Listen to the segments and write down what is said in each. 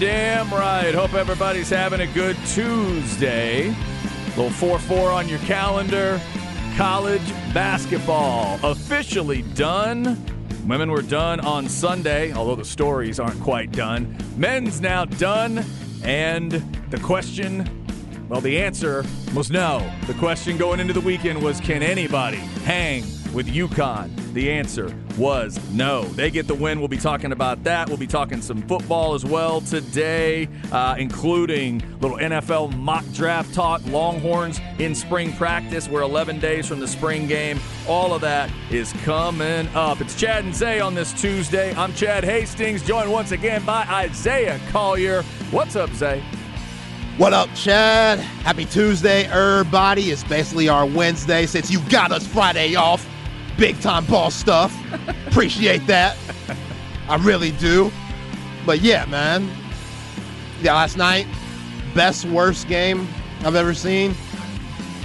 Damn right. Hope everybody's having a good Tuesday. Little 4 4 on your calendar. College basketball officially done. Women were done on Sunday, although the stories aren't quite done. Men's now done. And the question well, the answer was no. The question going into the weekend was can anybody hang with UConn? The answer was no. They get the win. We'll be talking about that. We'll be talking some football as well today, uh, including little NFL mock draft talk, Longhorns in spring practice. We're 11 days from the spring game. All of that is coming up. It's Chad and Zay on this Tuesday. I'm Chad Hastings, joined once again by Isaiah Collier. What's up, Zay? What up, Chad? Happy Tuesday, everybody. It's basically our Wednesday since you got us Friday off. Big time ball stuff. Appreciate that. I really do. But yeah, man. Yeah, last night, best worst game I've ever seen.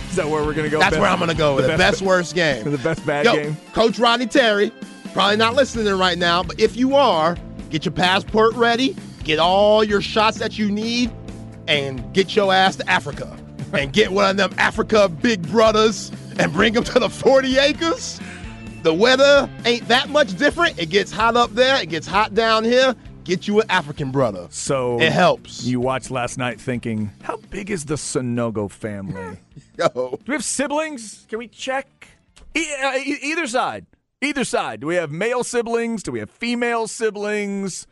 Is that where we're going to go? That's best, where I'm going to go with the it. Best worst game. The best bad Yo, game? Coach Rodney Terry, probably not listening right now, but if you are, get your passport ready, get all your shots that you need, and get your ass to Africa. and get one of them Africa big brothers and bring them to the 40 acres. The weather ain't that much different. It gets hot up there, it gets hot down here. Get you an African brother. So it helps. You watched last night thinking, how big is the Sanogo family? Yo. Do we have siblings? Can we check? E- uh, e- either side. Either side. Do we have male siblings? Do we have female siblings?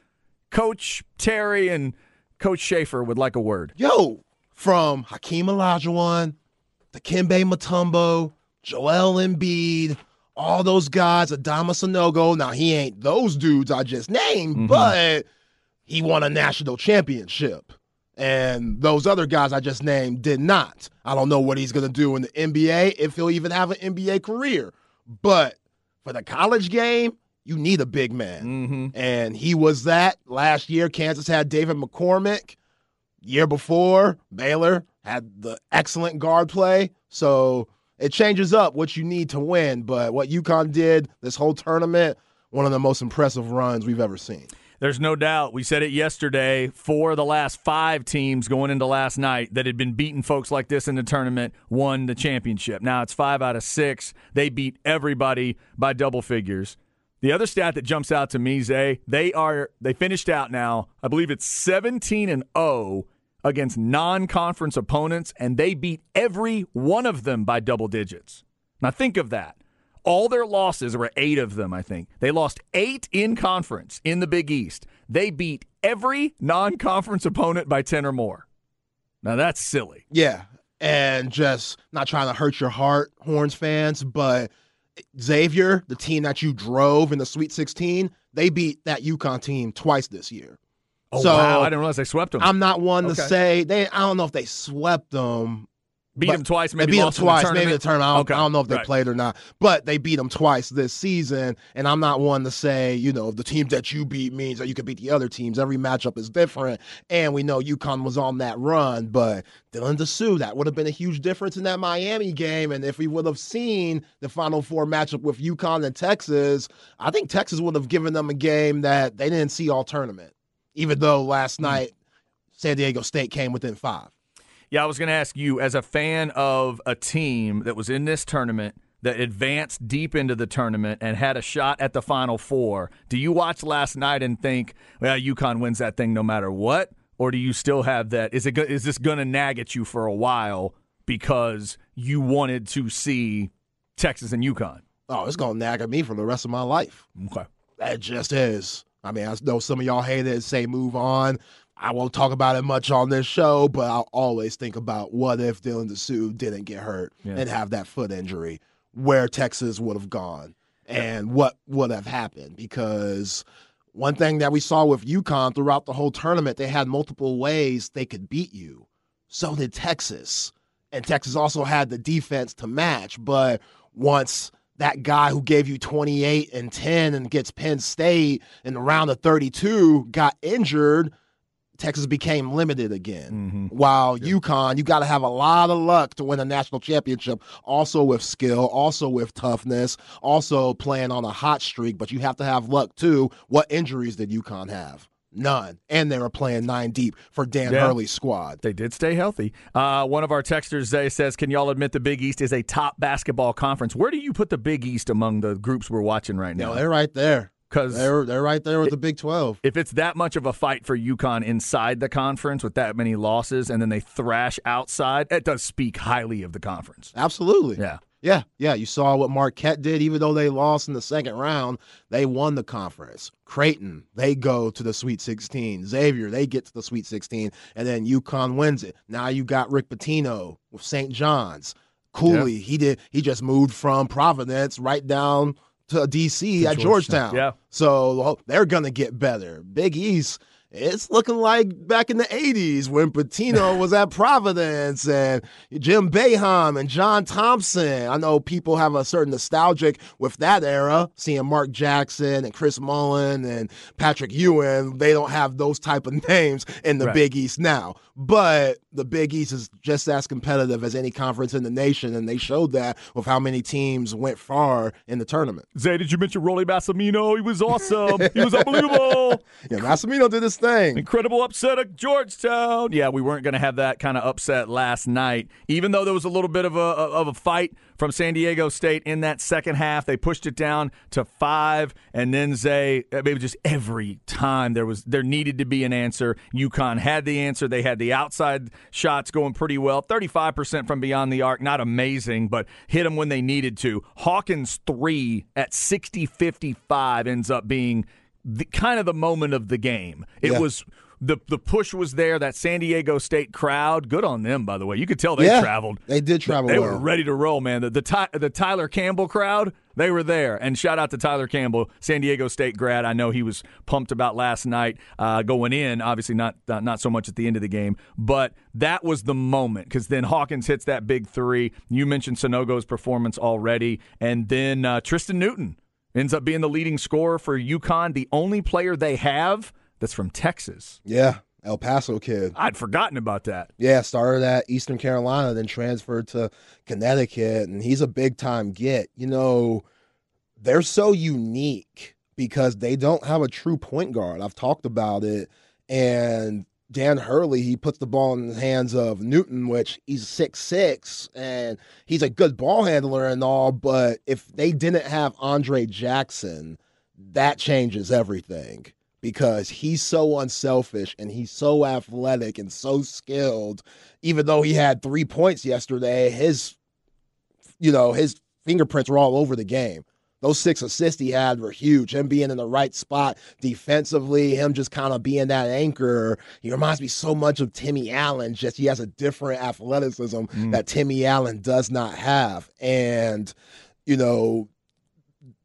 Coach Terry and Coach Schaefer would like a word. Yo, from Hakeem Olajuwon to Kimbe Mutombo, Joel Embiid, all those guys, Adama Sanogo. Now, he ain't those dudes I just named, Mm-hmm. but he won a national championship. And those other guys I just named did not. I don't know what he's going to do in the NBA, if he'll even have an NBA career. But for the college game, you need a big man. Mm-hmm. And he was that. Last year, Kansas had David McCormack. Year before, Baylor had the excellent guard play. So it changes up what you need to win. But what UConn did this whole tournament, one of the most impressive runs we've ever seen. There's no doubt. We said it yesterday. Four of the last five teams going into last night that had been beating folks like this in the tournament won the championship. Now it's five out of six. They beat everybody by double figures. The other stat that jumps out to me, Zay, they are they finished out now. I believe it's 17 and 0 against non-conference opponents, and they beat every one of them by double digits. Now think of that. All their losses were eight of them, I think. They lost eight in conference in the Big East. They beat every non conference opponent by 10 or more. Now that's silly. Yeah. And just not trying to hurt your heart, Horns fans, but Xavier, the team that you drove in the Sweet 16, they beat that UConn team twice this year. Oh, So, wow. I didn't realize they swept them. I'm not one Okay. to say they. I don't know if they swept them. beat them twice, maybe beat them twice, the maybe the tournament. I don't, Okay. I don't know if they Right. played or not, but they beat them twice this season. And I'm not one to say, you know, the team that you beat means that you can beat the other teams. Every matchup is different, and we know UConn was on that run. But Dylan Disu, that would have been a huge difference in that Miami game. And if we would have seen the Final Four matchup with UConn and Texas, I think Texas would have given them a game that they didn't see all tournament. Even though last Hmm. night San Diego State came within five. Yeah, I was going to ask you, as a fan of a team that was in this tournament, that advanced deep into the tournament and had a shot at the Final Four, do you watch last night and think, well, UConn wins that thing no matter what? Or do you still have that? Is, it, is this going to nag at you for a while because you wanted to see Texas and UConn. Oh, it's gonna nag at me for the rest of my life. Okay. That just is. I mean, I know some of y'all hate it and say move on. I won't talk about it much on this show, but I'll always think about what if Dylan Disu didn't get hurt Yeah. and have that foot injury, where Texas would have gone and what would have happened. Because one thing that we saw with UConn throughout the whole tournament, they had multiple ways they could beat you. So did Texas. And Texas also had the defense to match. But once that guy who gave you 28 and 10 and gets Penn State in the round of 32 got injured, Texas became limited again. Mm-hmm. While UConn, you got to have a lot of luck to win a national championship, also with skill, also with toughness, also playing on a hot streak, but you have to have luck too. What injuries did UConn have? None. And they were playing nine deep for Dan Yeah. Hurley's squad. They did stay healthy. Uh, one of our texters Zay says, "Can y'all admit the Big East is a top basketball conference? Where do you put the Big East among the groups we're watching right now? No, they're right there. Because They're they're right there with the Big 12. if it's that much of a fight for UConn inside the conference with that many losses, and then they thrash outside, it does speak highly of the conference. Absolutely. Yeah. Yeah, yeah. You saw what Marquette did. Even though they lost in the second round, they won the conference. Creighton, they go to the Sweet 16. Xavier, they get to the Sweet 16, and then UConn wins it. Now you got Rick Pitino with St. John's. Cooley, he did. He just moved from Providence right down to DC To at Georgetown. Georgetown. Yeah. So well, they're gonna get better. Big East. It's looking like back in the 80s when Pitino was at Providence and Jim Boeheim and John Thompson. I know people have a certain nostalgic with that era, seeing Mark Jackson and Chris Mullin and Patrick Ewing. They don't have those type of names in the Right. Big East now. But the Big East is just as competitive as any conference in the nation, and they showed that with how many teams went far in the tournament. Zay, did you mention Rollie Massimino? He was awesome. he was unbelievable. Yeah, Massimino did his thing. Incredible upset at Georgetown. Yeah, we weren't going to have that kind of upset last night, even though there was a little bit of a of a fight from San Diego State in that second half. They pushed it down to five, and then Zay, maybe just every time there was there needed to be an answer. UConn had the answer. They had the outside shots going pretty well, thirty five percent from beyond the arc, not amazing, but hit them when they needed to. Hawkins three at 60-55 ends up being the, kind of the moment of the game. It Yeah. was the the push was there. That San Diego State crowd, good on them, by the way. You could tell they Yeah, traveled. They did travel They well. were ready to roll, man. The the, Ty, the Tyler Campbell crowd, they were there. And shout out to Tyler Campbell, San Diego State grad. I know he was pumped about last night uh, going in. Obviously, not uh, not so much at the end of the game, but that was the moment because then Hawkins hits that big three. You mentioned Sanogo's performance already, and then uh, Tristan Newton ends up being the leading scorer for UConn, the only player they have that's from Texas. Yeah, El Paso kid. I'd forgotten about that. Yeah, started at Eastern Carolina, then transferred to Connecticut, and he's a big time get. You know, they're so unique because they don't have a true point guard. I've talked about it, and Dan Hurley, he puts the ball in the hands of Newton, which he's six six, and he's a good ball handler and all. But if they didn't have Andre Jackson, that changes everything because he's so unselfish and he's so athletic and so skilled. Even though he had three points yesterday, his you know, his fingerprints were all over the game. Those six assists he had were huge. Him being in the right spot defensively, him just kind of being that anchor. He reminds me so much of Timmy Allen, just he has a different athleticism mm. that Timmy Allen does not have. And, you know,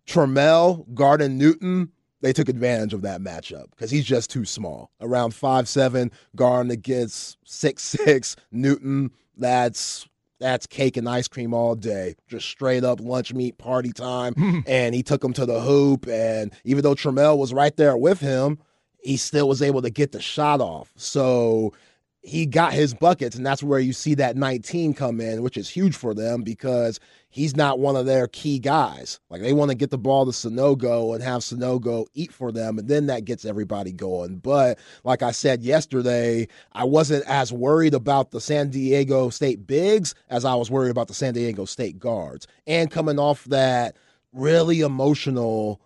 Trammell, Garden Newton, they took advantage of that matchup because he's just too small. Around five seven, Garden against six six Newton. That's that's cake and ice cream all day. Just straight up lunch meat party time. and he took him to the hoop. And even though Trammell was right there with him, he still was able to get the shot off. So he got his buckets, and that's where you see that 19 come in, which is huge for them because he's not one of their key guys. Like they want to get the ball to Sanogo and have Sanogo eat for them, and then that gets everybody going. But like I said yesterday, I wasn't as worried about the San Diego State bigs as I was worried about the San Diego State guards. And coming off that really emotional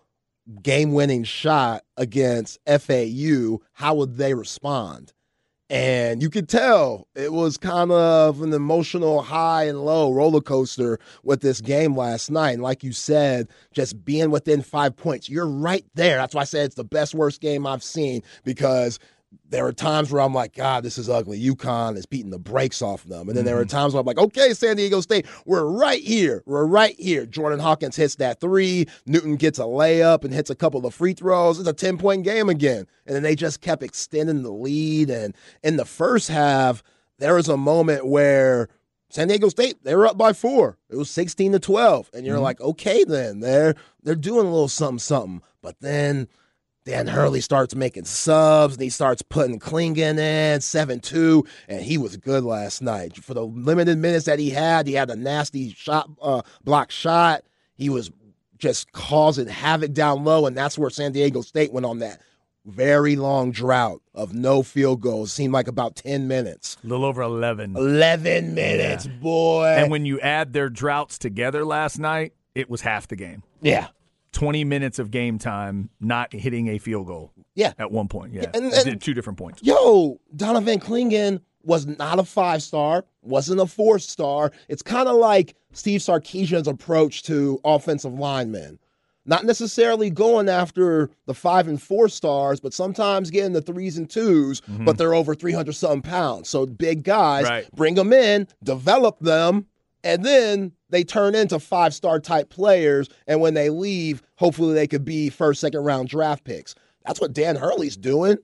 game winning shot against FAU, how would they respond? And you could tell it was kind of an emotional high and low roller coaster with this game last night. And like you said, just being within five points, you're right there. That's why I said it's the best, worst game I've seen because there are times where I'm like, God, this is ugly. UConn is beating the brakes off them. And then there are Mm-hmm. times where I'm like, okay, San Diego State, we're right here. We're right here. Jordan Hawkins hits that three. Newton gets a layup and hits a couple of free throws. It's a 10 point game again. And then they just kept extending the lead. And in the first half, there was a moment where San Diego State, they were up by four. It was 16 to 12. And you're like, okay, then they're they're doing a little something, something. But then Dan Hurley starts making subs and he starts putting Clingan in 7 2, and he was good last night. For the limited minutes that he had, he had a nasty shot, uh, block shot. He was just causing havoc down low, and that's where San Diego State went on that very long drought of no field goals. Seemed like about 10 minutes. A little over 11. 11 minutes, boy. And when you add their droughts together last night, it was half the game. yeah. 20 minutes of game time, not hitting a field goal Yeah. at one point. Yeah. and- and- did two different points. yo, Donovan Clingan was not a five star, wasn't a four star. It's kind of like Steve Sarkisian's approach to offensive linemen. Not necessarily going after the five and four stars, but sometimes getting the threes and 2s but mm-hmm. they're over 300 something pounds. So big guys, Right. bring them in, develop them, and then they turn into five star type players. And when they leave, hopefully they could be first, second round draft picks. That's what Dan Hurley's doing.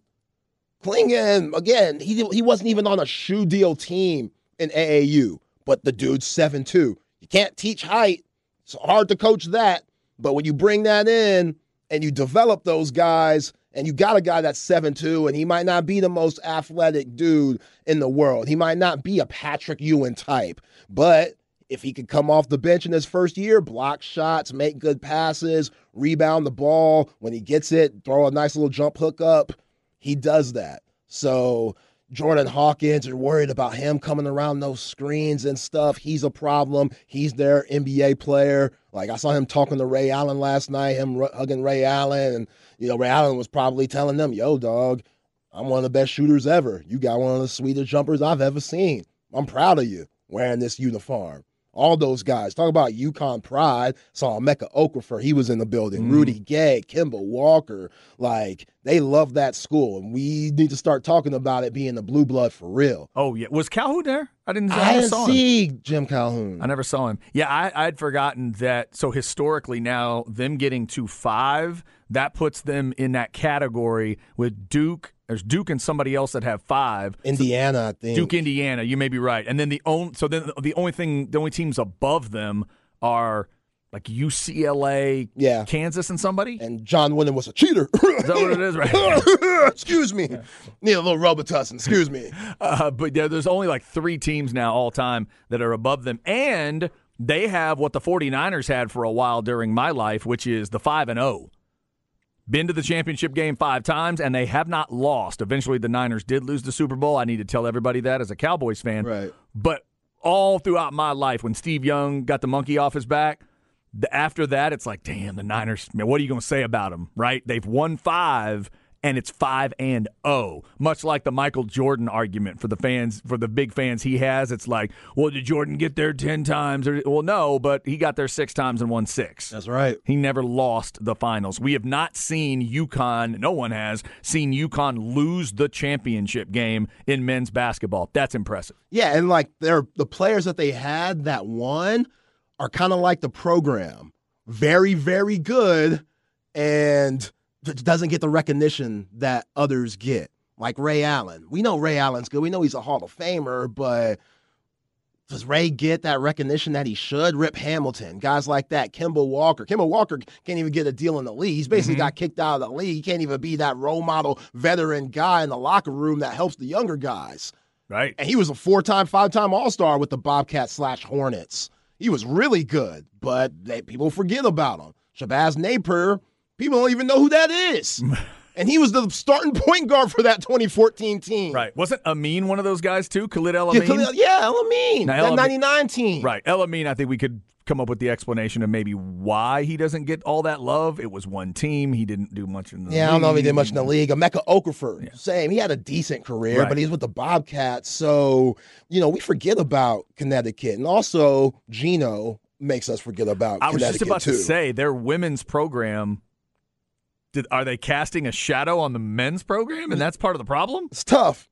Clingan, again, he he wasn't even on a shoe deal team in AAU, but the dude's 7 2. You can't teach height. It's hard to coach that. But when you bring that in and you develop those guys, and you got a guy that's 7 2, and he might not be the most athletic dude in the world. He might not be a Patrick Ewing type, but if he could come off the bench in his first year, block shots, make good passes, rebound the ball, when he gets it, throw a nice little jump hook up, he does that. So Jordan Hawkins, you're worried about him coming around those screens and stuff. He's a problem. He's their NBA player. Like I saw him talking to Ray Allen last night, him hugging Ray Allen, and you know Ray Allen was probably telling them, "Yo, dog, I'm one of the best shooters ever. You got one of the sweetest jumpers I've ever seen. I'm proud of you wearing this uniform." All those guys. Talk about UConn pride. Saw Mecca Okafor. He was in the building. Mm. Rudy Gay, Kemba Walker. Like, they love that school. And we need to start talking about it being the blue blood for real. Oh, yeah. Was Calhoun there? I didn't, I I didn't saw him. see Jim Calhoun. I never saw him. Yeah, I, I'd forgotten that. So historically, now them getting to five, that puts them in that category with Duke. There's Duke and somebody else that have five. Indiana, I think. Duke, Indiana. You may be right. And then the only so then the only thing, the only teams above them are like UCLA, Yeah. Kansas, and somebody. and John Wooden was a cheater. Is that what it is? Right. excuse me. Need a little Robitussin. Excuse me. Uh, but yeah, there's only like three teams now all time that are above them. And they have what the 49ers had for a while during my life, which is the 5 and 0. Been to the championship game five times, and they have not lost. Eventually, the Niners did lose the Super Bowl. I need to tell everybody that as a Cowboys fan. Right. But all throughout my life, when Steve Young got the monkey off his back, the, after that, it's like, damn, the Niners, man, what are you going to say about them, right? They've won five, and it's five and oh. Much like the Michael Jordan argument for the fans, for the big fans he has. It's like, well, did Jordan get there 10 times? Or, well, no, but he got there six times and won six. That's right. He never lost the finals. We have not seen UConn, no one has seen UConn lose the championship game in men's basketball. That's impressive. Yeah, and like they're the players that they had that won are kind of like the program. Very, very good and doesn't get the recognition that others get. Like Ray Allen. We know Ray Allen's good. We know he's a Hall of Famer, but does Ray get that recognition that he should? Rip Hamilton, guys like that, Kemba Walker. Kemba Walker can't even get a deal in the league. He's basically mm-hmm. got kicked out of the league. He can't even be that role model veteran guy in the locker room that helps the younger guys. Right. And he was a four time, five time All Star with the Bobcats slash Hornets. He was really good, but they, people forget about him. Shabazz Napier, people don't even know who that is. and he was the starting point guard for that 2014 team. Right. Wasn't Amin one of those guys too? Khalid El Yeah, Amin? Khalil- yeah, Elamine. Now, That El-Amin- 99 team. Right. El Amin, I think we could come up with the explanation of maybe why he doesn't get all that love. It was one team. He didn't do much in the Yeah, I don't know if he did much in the league. Emeka Okafor, Yeah. same. He had a decent career, Right. but he's with the Bobcats. So, you know, we forget about Connecticut. And also, Gino makes us forget about I was just about too. to say their women's program. Did, are they casting a shadow on the men's program, and that's part of the problem? It's tough.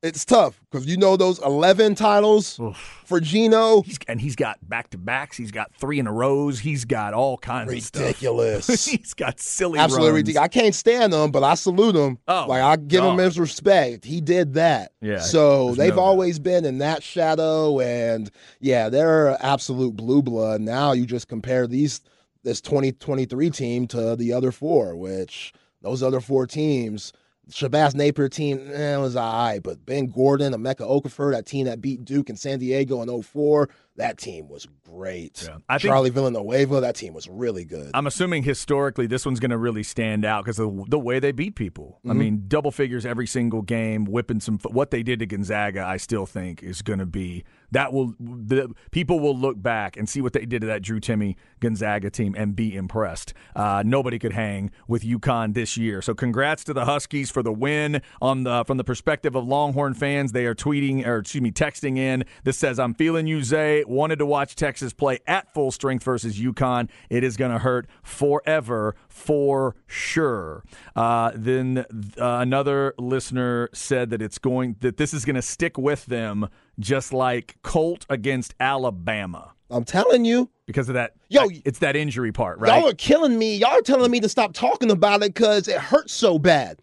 It's tough because you know those 11 titles for Gino? He's, and he's got back to backs. He's got three in a rows. He's got all kinds of. Ridiculous. he's got silly Absolutely runs. ridiculous. I can't stand him, but I salute him. Oh, like I give him his respect. He did that. Yeah, So they've no always been in that shadow, and yeah, they're absolute blue blood. Now you just compare these this 2023 team to the other four, which those other four teams. Shabazz Napier team eh, was all right, but Ben Gordon, Emeka Okafor, that team that beat Duke and San Diego in 04, that team was great. Yeah. I think- Charlie Villanueva, that team was really good. I'm assuming historically this one's going to really stand out because of the way they beat people. I Mm-hmm. mean, double figures every single game, whipping some. What they did to Gonzaga, I still think is going to be that will the people will look back and see what they did to that Drew Timme Gonzaga team and be impressed. Uh, nobody could hang with UConn this year. So congrats to the Huskies for the win. On the from the perspective of Longhorn fans, they are tweeting or excuse me texting in. This says, "I'm feeling you, Zay. Wanted to watch Texas play at full strength versus UConn. It is going to hurt forever for sure." Uh, then uh, another listener said that it's going that this is going to stick with them, just like Colt against Alabama I'm telling you, because of that. Yo, it's that injury part, right? Y'all are killing me. Y'all are telling me to stop talking about it because it hurts so bad.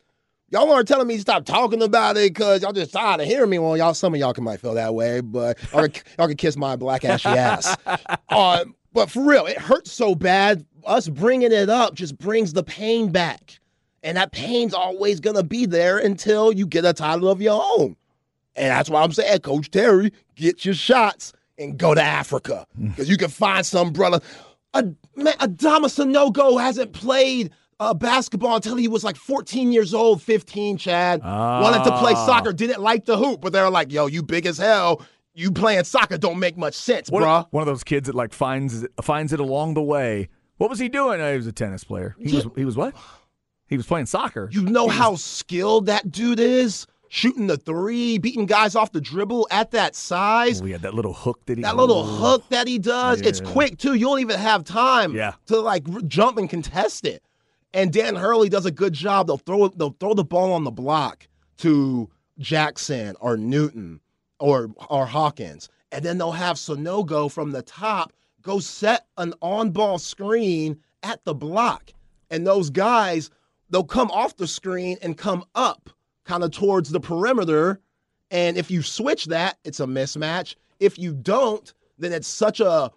Y'all aren't telling me to stop talking about it because y'all just tired of hearing me. Well, y'all, some of y'all can might feel that way, but y'all, can- y'all can kiss my black ashy ass. Um, but for real, it hurts so bad. Us bringing it up just brings the pain back, and that pain's always gonna be there until you get a title of your own. And that's why I'm saying, Coach Terry, get your shots and go to Africa. Because you can find some brother. A, man, Adama Sanogo hasn't played uh, basketball until he was like 14 years old, 15, Chad. Wanted to play Ah. soccer, didn't like the hoop, but they were like, yo, you big as hell. You playing soccer don't make much sense, What- bruh. One of those kids that like finds it, finds it along the way. What was he doing? Oh, he was a tennis player. He was he was what? He was playing soccer. You know how skilled that dude is? Shooting the three, beating guys off the dribble at that size. we had that little hook that he That little hook that he does, it's quick too. You don't even have time Yeah. to like r- jump and contest it. And Dan Hurley does a good job. They'll throw they'll throw the ball on the block to Jackson or Newton or or Hawkins, and then they'll have Sanogo from the top go set an on-ball screen at the block, and those guys they'll come off the screen and come up kind of towards the perimeter and if you switch that, it's a mismatch. If you don't, then it's such a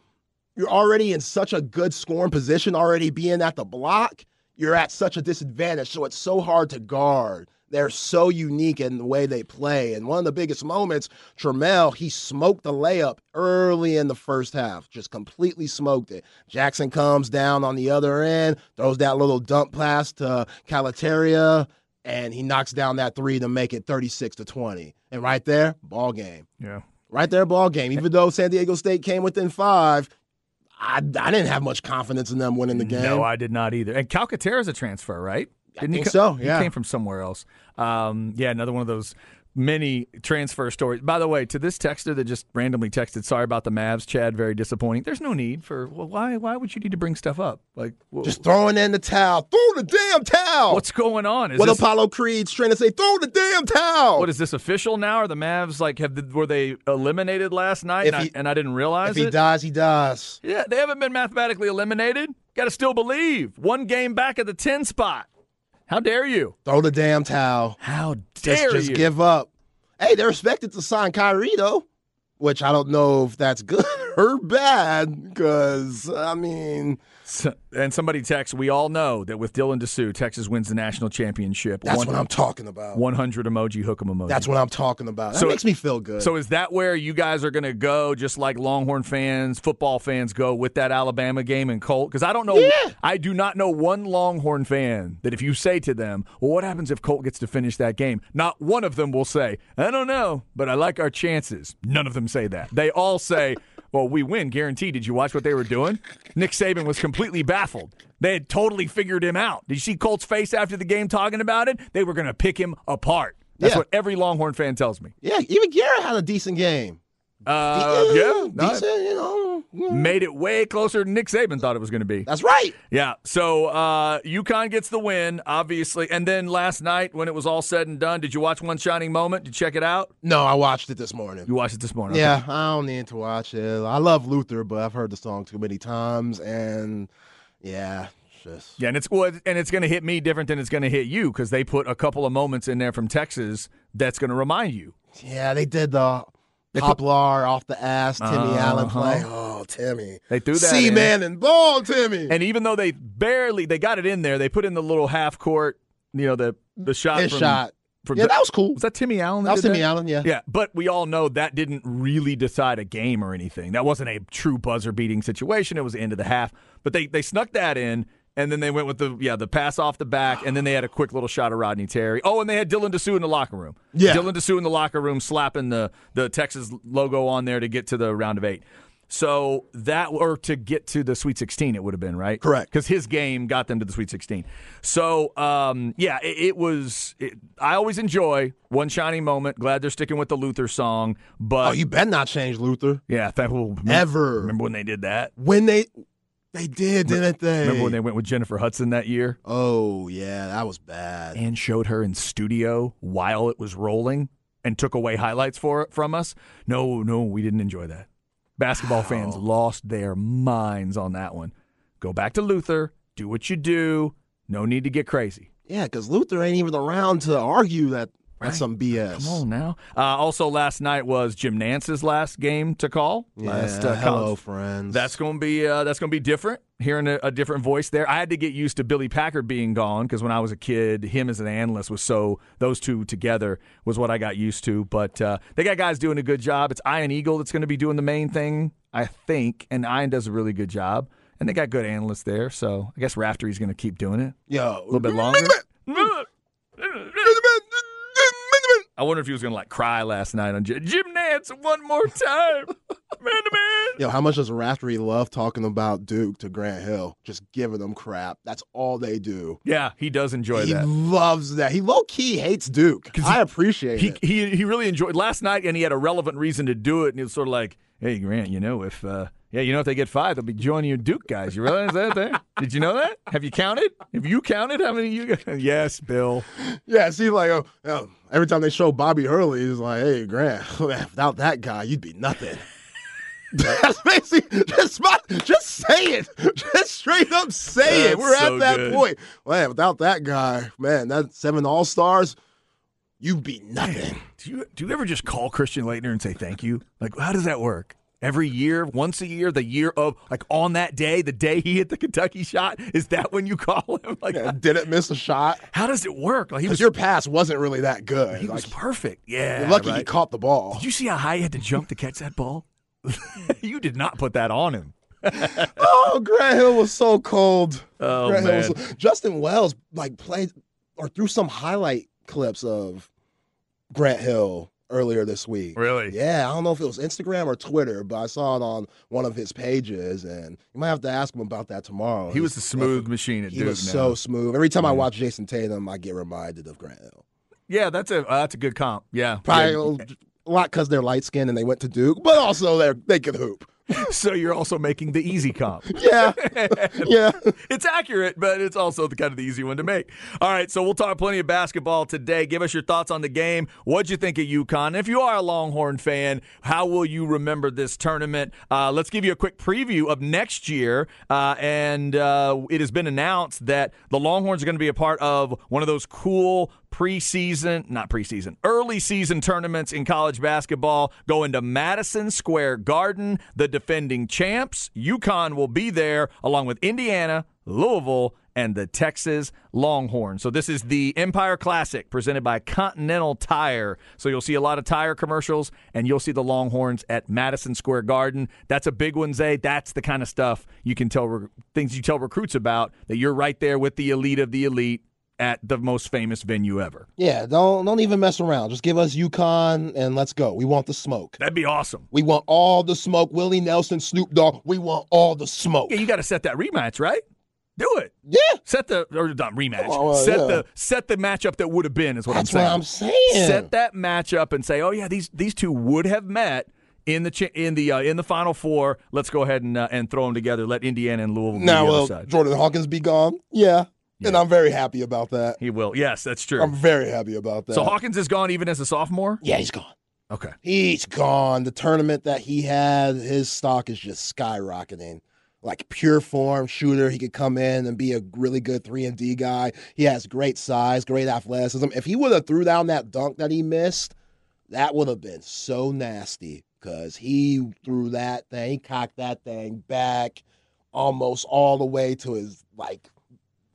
you're already in such a good scoring position, already being at the block, you're at such a disadvantage. So it's so hard to guard. They're so unique in the way they play. And one of the biggest moments, Trammell, he smoked the layup early in the first half, just completely smoked it. Jackson comes down on the other end, throws that little dump pass to Calcaterra, and he knocks down that three to make it 36 to 20. And right there, ball game. Yeah. Right there, ball game. Even though San Diego State came within five, I, I didn't have much confidence in them winning the game. No, I did not either. And Calcaterra's a transfer, right? I Didn't he think co- so, yeah. He came from somewhere else. Um, yeah, another one of those many transfer stories. By the way, to this texter that just randomly texted, sorry about the Mavs, Chad, very disappointing. There's no need for, well, why Why would you need to bring stuff up? Like, wh- Just throwing in the towel. Throw the damn towel. what's going on? Is what this, Apollo Creed's trying to say? Throw the damn towel. what is this official now? Are the Mavs like have the, were they eliminated last night and, he- I, and I didn't realize if he it? dies, he dies. Yeah, they haven't been mathematically eliminated. Got to still believe. One game back at the 10 spot. How dare you? Throw the damn towel. How Just, dare just you? give up. Hey, they're expected to sign Kyrie though, which I don't know if that's good or bad. Because I mean, So- and somebody texts, we all know that with Dylan Disu, Texas wins the national championship. that's what I'm talking about. 100 emoji, hook 'em emoji. That's what I'm talking about. That So- makes me feel good. so is that where you guys are going to go, just like Longhorn fans, football fans go with that Alabama game and Colt? Because I don't know, Yeah. I do not know one Longhorn fan that if you say to them, "Well, what happens if Colt gets to finish that game?" Not one of them will say, "I don't know, but I like our chances." None of them say that. They all say, well, we win, guaranteed. Did you watch what they were doing? Nick Saban was completely baffled. They had totally figured him out. Did you see Colt's face after the game talking about it? They were going to pick him apart. That's Yeah. what every Longhorn fan tells me. Yeah, even Garrett had a decent game. Uh, yeah, no, decent. You know, yeah. made it way closer than Nick Saban thought it was going to be. that's right. Yeah. So uh, UConn gets the win, obviously. And then last night, when it was all said and done, did you watch One Shining Moment? Did you check it out? No, I watched it this morning. You watched it this morning. okay. Yeah, I don't need to watch it. I love Luther, but I've heard the song too many times, and yeah, just Yeah, and it's well, and it's going to hit me different than it's going to hit you because they put a couple of moments in there from Texas that's going to remind you. yeah. They did the They Poplar off the ass Timmy Allen Uh-huh. play. Oh, Timmy, They threw that c-man and ball, Timmy. And even though they barely they got it in there, they put in the little half court, you know, the the shot. His from, shot. From Yeah, that was cool. Was that Timmy Allen? That was did Timmy Allen. Yeah. Yeah, but we all know that didn't really decide a game or anything. That wasn't a true buzzer beating situation. It was the end of the half. But they they snuck that in and then they went with the yeah, the pass off the back and then they had a quick little shot of Rodney Terry. Oh, and they had Dylan Disu in the locker room. Yeah. Dylan Disu in the locker room slapping the the Texas logo on there to get to the round of 8. So that or to get to the Sweet 16 it would have been, right? Correct. Cuz his game got them to the Sweet 16. So, um, yeah, it, it was it, I always enjoy one shining moment. Glad they're sticking with the Luther song, but Oh, you better not change Luther yeah, that will ever. Remember when they did that? when they they did, didn't they? Remember when they went with Jennifer Hudson that year Oh yeah, that was bad. and showed her in studio while it was rolling and took away highlights for it from us? No, no, we didn't enjoy that. Basketball fans lost their minds on that one. Go back to Luther, do what you do. No need to get crazy. Yeah, because Luther ain't even around to argue that that's some BS. Come on now. Uh, also, last night was Jim Nantz's last game to call. Yeah, last uh, hello, college- friends. That's going to be uh, that's going to be different. Hearing a, a different voice there. I had to get used to Billy Packer being gone because when I was a kid, him as an analyst was so those two together was what I got used to. But uh, they got guys doing a good job. It's Ian Eagle that's going to be doing the main thing, I think, and Ian does a really good job. And they got good analysts there, so I guess Raftery's going to keep doing it Yo, a little bit longer. I wonder if he was going to like cry last night on Jim, Jim Nantz one more time, man to man. Yo, how much does Raftery love talking about Duke to Grant Hill? Just giving them crap. That's all they do. Yeah, he does enjoy he that. He loves that. He low key hates Duke. Because I appreciate He, it. he he really enjoyed last night, and he had a relevant reason to do it. And he was sort of like, "Hey, Grant, you know if uh, yeah, you know if they get five, they'll be joining your Duke guys. You realize that? There? Did you know that? Have you counted? Have you counted how many you? Got? yes, Bill. Yeah, see, like oh, oh, every time they show Bobby Hurley, he's like, "Hey, Grant, without that guy, you'd be nothing." That's basically just my, just say it, just straight up say That's it. We're so at that good. point. Man, without that guy, man, that seven All Stars, you'd be nothing. Do you do you ever just call Christian Laettner and say thank you? Like, how does that work? Every year, once a year, the year of like on that day, the day he hit the Kentucky shot, is that when you call him? Like, Yeah, didn't miss a shot how does it work? Like he because was your pass wasn't really that good. he Like, was perfect. Yeah, you're lucky he caught the ball. Did you see how high he had to jump to catch that ball? you did not put that on him. Oh, Grant Hill was so cold. Oh, Grant Hill man. was so- Justin Wells like played or threw some highlight clips of Grant Hill earlier this week. Really? Yeah, I don't know if it was Instagram or Twitter, but I saw it on one of his pages, and you might have to ask him about that tomorrow. He was the smooth machine at He Duke. was now. so smooth. Every time I watch Jayson Tatum, I get reminded of Grant Hill. yeah, that's a uh, that's a good comp. Yeah, Probably Yeah. a lot because they're light skinned and they went to Duke, but also they they can hoop. so you're also making the easy comp. Yeah, yeah. it's accurate, but it's also the kind of the easy one to make. All right, so we'll talk plenty of basketball today. Give us your thoughts on the game. What'd you think of UConn? If you are a Longhorn fan, how will you remember this tournament? Uh, let's give you a quick preview of next year. Uh, and uh, it has been announced that the Longhorns are going to be a part of one of those cool preseason, not preseason, early season tournaments in college basketball going to Madison Square Garden. The defending champs, UConn, will be there along with Indiana, Louisville, and the Texas Longhorns. So this is the Empire Classic presented by Continental Tire. So you'll see a lot of tire commercials and you'll see the Longhorns at Madison Square Garden. That's a big one, Zay. That's the kind of stuff you can tell things you tell recruits about that you're right there with the elite of the elite at the most famous venue ever. Yeah, don't don't even mess around. Just give us UConn and let's go. We want the smoke. That'd be awesome. We want all the smoke. Willie Nelson, Snoop Dogg. We want all the smoke. Yeah, you got to set that rematch, right? Do it. Yeah, Set the or not rematch. Well, set yeah. the set the matchup that would have been is what that's I'm saying. what I'm saying. Set that matchup and say, oh yeah, these these two would have met in the in the uh, in the final four. Let's go ahead and uh, and throw them together. Let Indiana and Louisville be now, the will other side. Jordan Hawkins be gone? Yeah. And I'm very happy about that. He will. Yes, that's true. I'm very happy about that. so Hawkins is gone even as a sophomore. yeah, he's gone. Okay. He's gone. The tournament that he had, his stock is just skyrocketing. Like pure form shooter, he could come in and be a really good three and D guy. He has great size, great athleticism. If he would have threw down that dunk that he missed, that would have been so nasty because he threw that thing, cocked that thing back almost all the way to his like,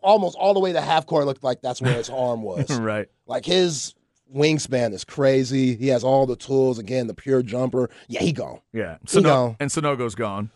almost all the way to half court. Looked like that's where his arm was. right. Like his wingspan is crazy. He has all the tools. Again, the pure jumper. Yeah, he gone. Yeah. He gone. and Sanogo's gone.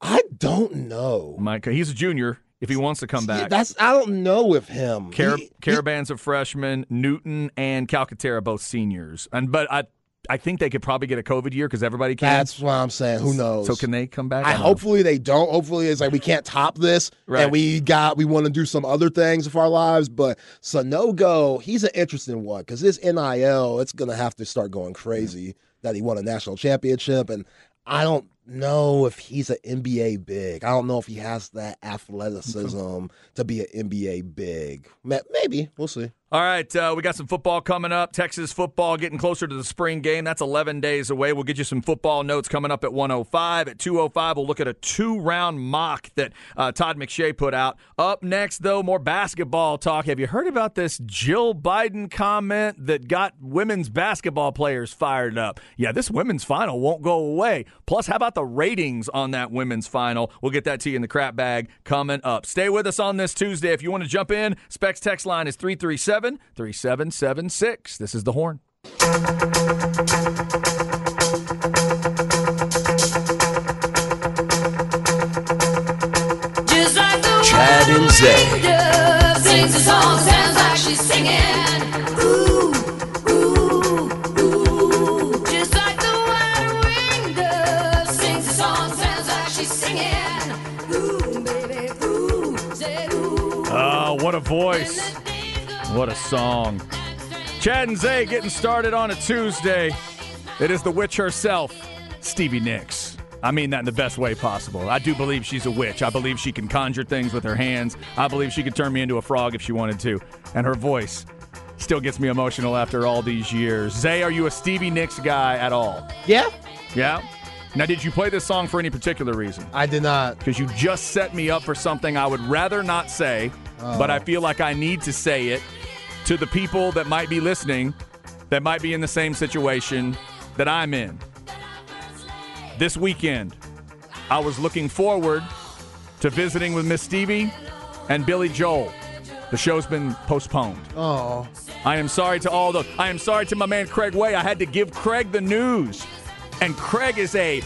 I don't know. Mike, he's a junior. If he wants to come back, that's I don't know with him. Car- He- he- Karaban's a freshman. Newton and Calcaterra both seniors. And but I I think they could probably get a COVID year because everybody can. that's what I'm saying. Who knows? so can they come back? I know. hopefully they don't. Hopefully it's like we can't top this, Right. and we got we want to do some other things with our lives. But Sanogo, he's an interesting one because this NIL, it's gonna have to start going crazy that he won a national championship, and I don't know if he's an NBA big. I don't know if he has that athleticism to be an NBA big. Maybe we'll see. All right, uh, we got some football coming up. Texas football getting closer to the spring game. That's 11 days away. We'll get you some football notes coming up at 105. At 205, we'll look at a two round mock that uh, Todd McShay put out. Up next, though, more basketball talk. Have you heard about this Jill Biden comment that got women's basketball players fired up? Yeah, this women's final won't go away. Plus, how about the ratings on that women's final? We'll get that to you in the crap bag coming up. Stay with us on this Tuesday. If you want to jump in, Specs text line is 337 3776. This is the horn. Just like the Chad and wild Zay. Oh, what a voice. Let days go What a song. Chad and Zay getting started on a Tuesday. It is the witch herself, Stevie Nicks. I mean that in the best way possible. I do believe she's a witch. I believe she can conjure things with her hands. I believe she could turn me into a frog if she wanted to. And her voice still gets me emotional after all these years. Zay, are you a Stevie Nicks guy at all? Yeah, Yeah? Now, did you play this song for any particular reason? I did not. because you just set me up for something I would rather not say, but I oh. feel like I need to say it to the people that might be listening that might be in the same situation that I'm in. This weekend, I was looking forward to visiting with Miss Stevie and Billy Joel. The show's been postponed. Oh, I am sorry to all the. I am sorry to my man Craig Way. I had to give Craig the news, and Craig is a